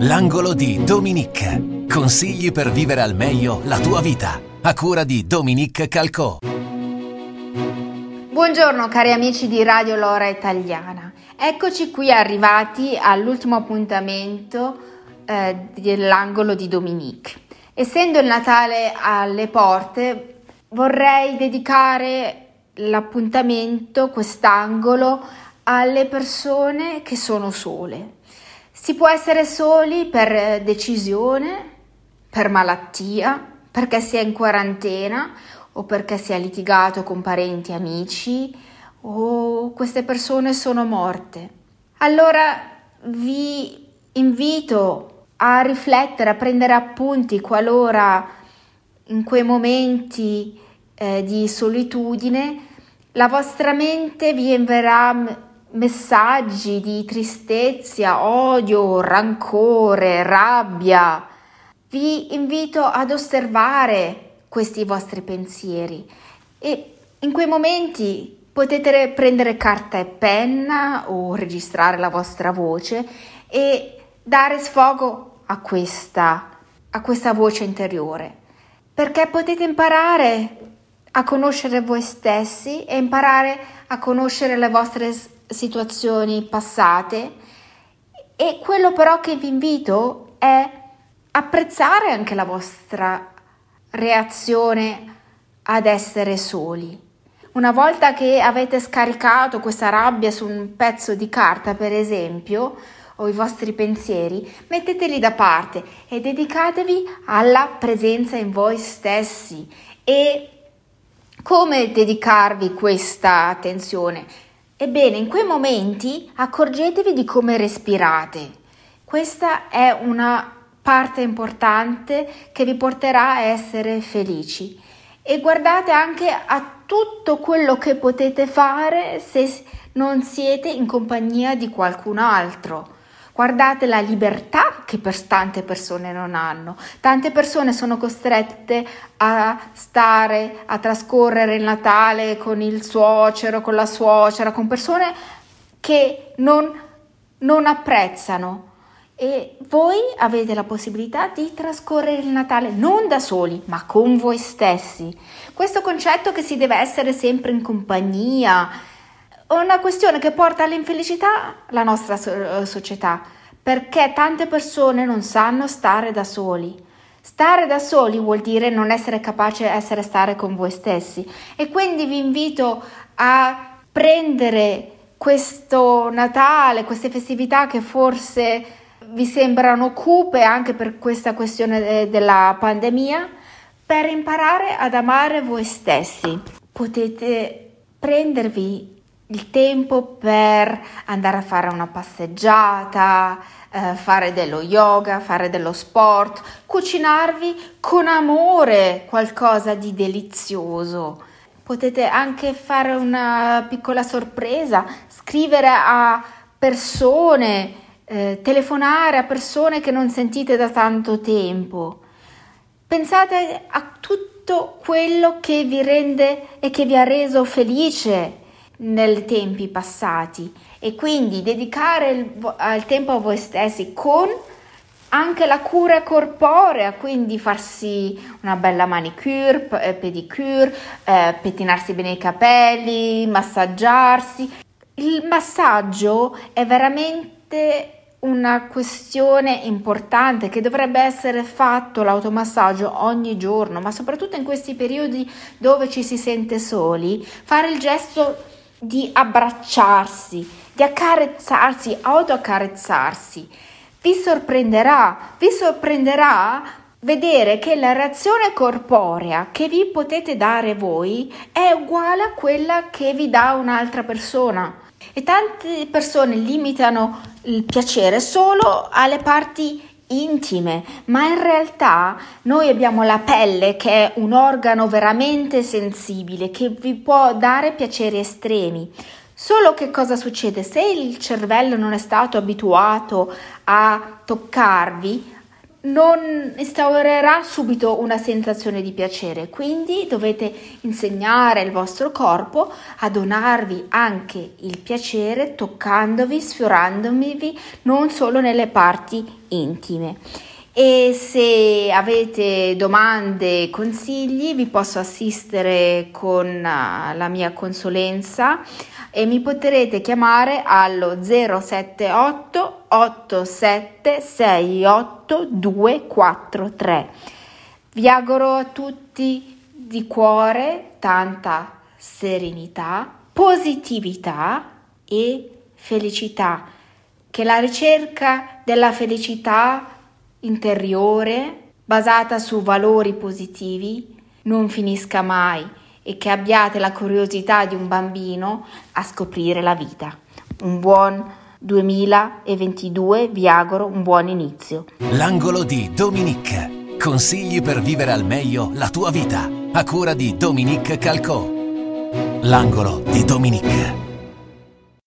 L'angolo di Dominique. Consigli per vivere al meglio la tua vita. A cura di Dominique Calcò. Buongiorno cari amici di Radio Lora Italiana. Eccoci qui arrivati all'ultimo appuntamento eh, dell'angolo di Dominique. Essendo il Natale alle porte, vorrei dedicare l'appuntamento, quest'angolo, alle persone che sono sole. Si può essere soli per decisione, per malattia, perché si è in quarantena o perché si è litigato con parenti amici o queste persone sono morte. Allora vi invito a riflettere, a prendere appunti qualora in quei momenti eh, di solitudine la vostra mente vi invierà messaggi di tristezza, odio, rancore, rabbia. Vi invito ad osservare questi vostri pensieri e in quei momenti potete prendere carta e penna o registrare la vostra voce e dare sfogo a questa, a questa voce interiore perché potete imparare a conoscere voi stessi e imparare a conoscere le vostre situazioni passate e quello però che vi invito è apprezzare anche la vostra reazione ad essere soli. Una volta che avete scaricato questa rabbia su un pezzo di carta, per esempio, o i vostri pensieri, metteteli da parte e dedicatevi alla presenza in voi stessi e come dedicarvi questa attenzione? Ebbene, in quei momenti accorgetevi di come respirate. Questa è una parte importante che vi porterà a essere felici. E guardate anche a tutto quello che potete fare se non siete in compagnia di qualcun altro. Guardate la libertà che per tante persone non hanno. Tante persone sono costrette a stare, a trascorrere il Natale con il suocero, con la suocera, con persone che non, non apprezzano. E voi avete la possibilità di trascorrere il Natale non da soli, ma con voi stessi. Questo concetto che si deve essere sempre in compagnia, una questione che porta all'infelicità la nostra eh, società, perché tante persone non sanno stare da soli. Stare da soli vuol dire non essere capaci di essere stare con voi stessi e quindi vi invito a prendere questo Natale, queste festività che forse vi sembrano cupe anche per questa questione eh, della pandemia, per imparare ad amare voi stessi. Potete prendervi il tempo per andare a fare una passeggiata, eh, fare dello yoga, fare dello sport, cucinarvi con amore qualcosa di delizioso. Potete anche fare una piccola sorpresa, scrivere a persone, eh, telefonare a persone che non sentite da tanto tempo. Pensate a tutto quello che vi rende e che vi ha reso felice nei tempi passati e quindi dedicare il, il tempo a voi stessi con anche la cura corporea, quindi farsi una bella manicure, eh, pedicure, eh, pettinarsi bene i capelli, massaggiarsi. Il massaggio è veramente una questione importante che dovrebbe essere fatto l'automassaggio ogni giorno, ma soprattutto in questi periodi dove ci si sente soli, fare il gesto di abbracciarsi, di accarezzarsi, autoaccarezzarsi. Vi sorprenderà, vi sorprenderà vedere che la reazione corporea che vi potete dare voi è uguale a quella che vi dà un'altra persona. E tante persone limitano il piacere solo alle parti intime, ma in realtà noi abbiamo la pelle che è un organo veramente sensibile che vi può dare piaceri estremi. Solo che cosa succede? Se il cervello non è stato abituato a toccarvi, non instaurerà subito una sensazione di piacere, quindi dovete insegnare il vostro corpo a donarvi anche il piacere toccandovi, sfiorandovi non solo nelle parti intime. E se avete domande, consigli, vi posso assistere con ah, la mia consulenza e mi potrete chiamare allo 078 87 68 243. Vi auguro a tutti di cuore tanta serenità, positività e felicità. Che la ricerca della felicità interiore basata su valori positivi non finisca mai e che abbiate la curiosità di un bambino a scoprire la vita. Un buon 2022, vi auguro un buon inizio. L'angolo di Dominique. Consigli per vivere al meglio la tua vita. A cura di Dominique Calcò. L'angolo di Dominique.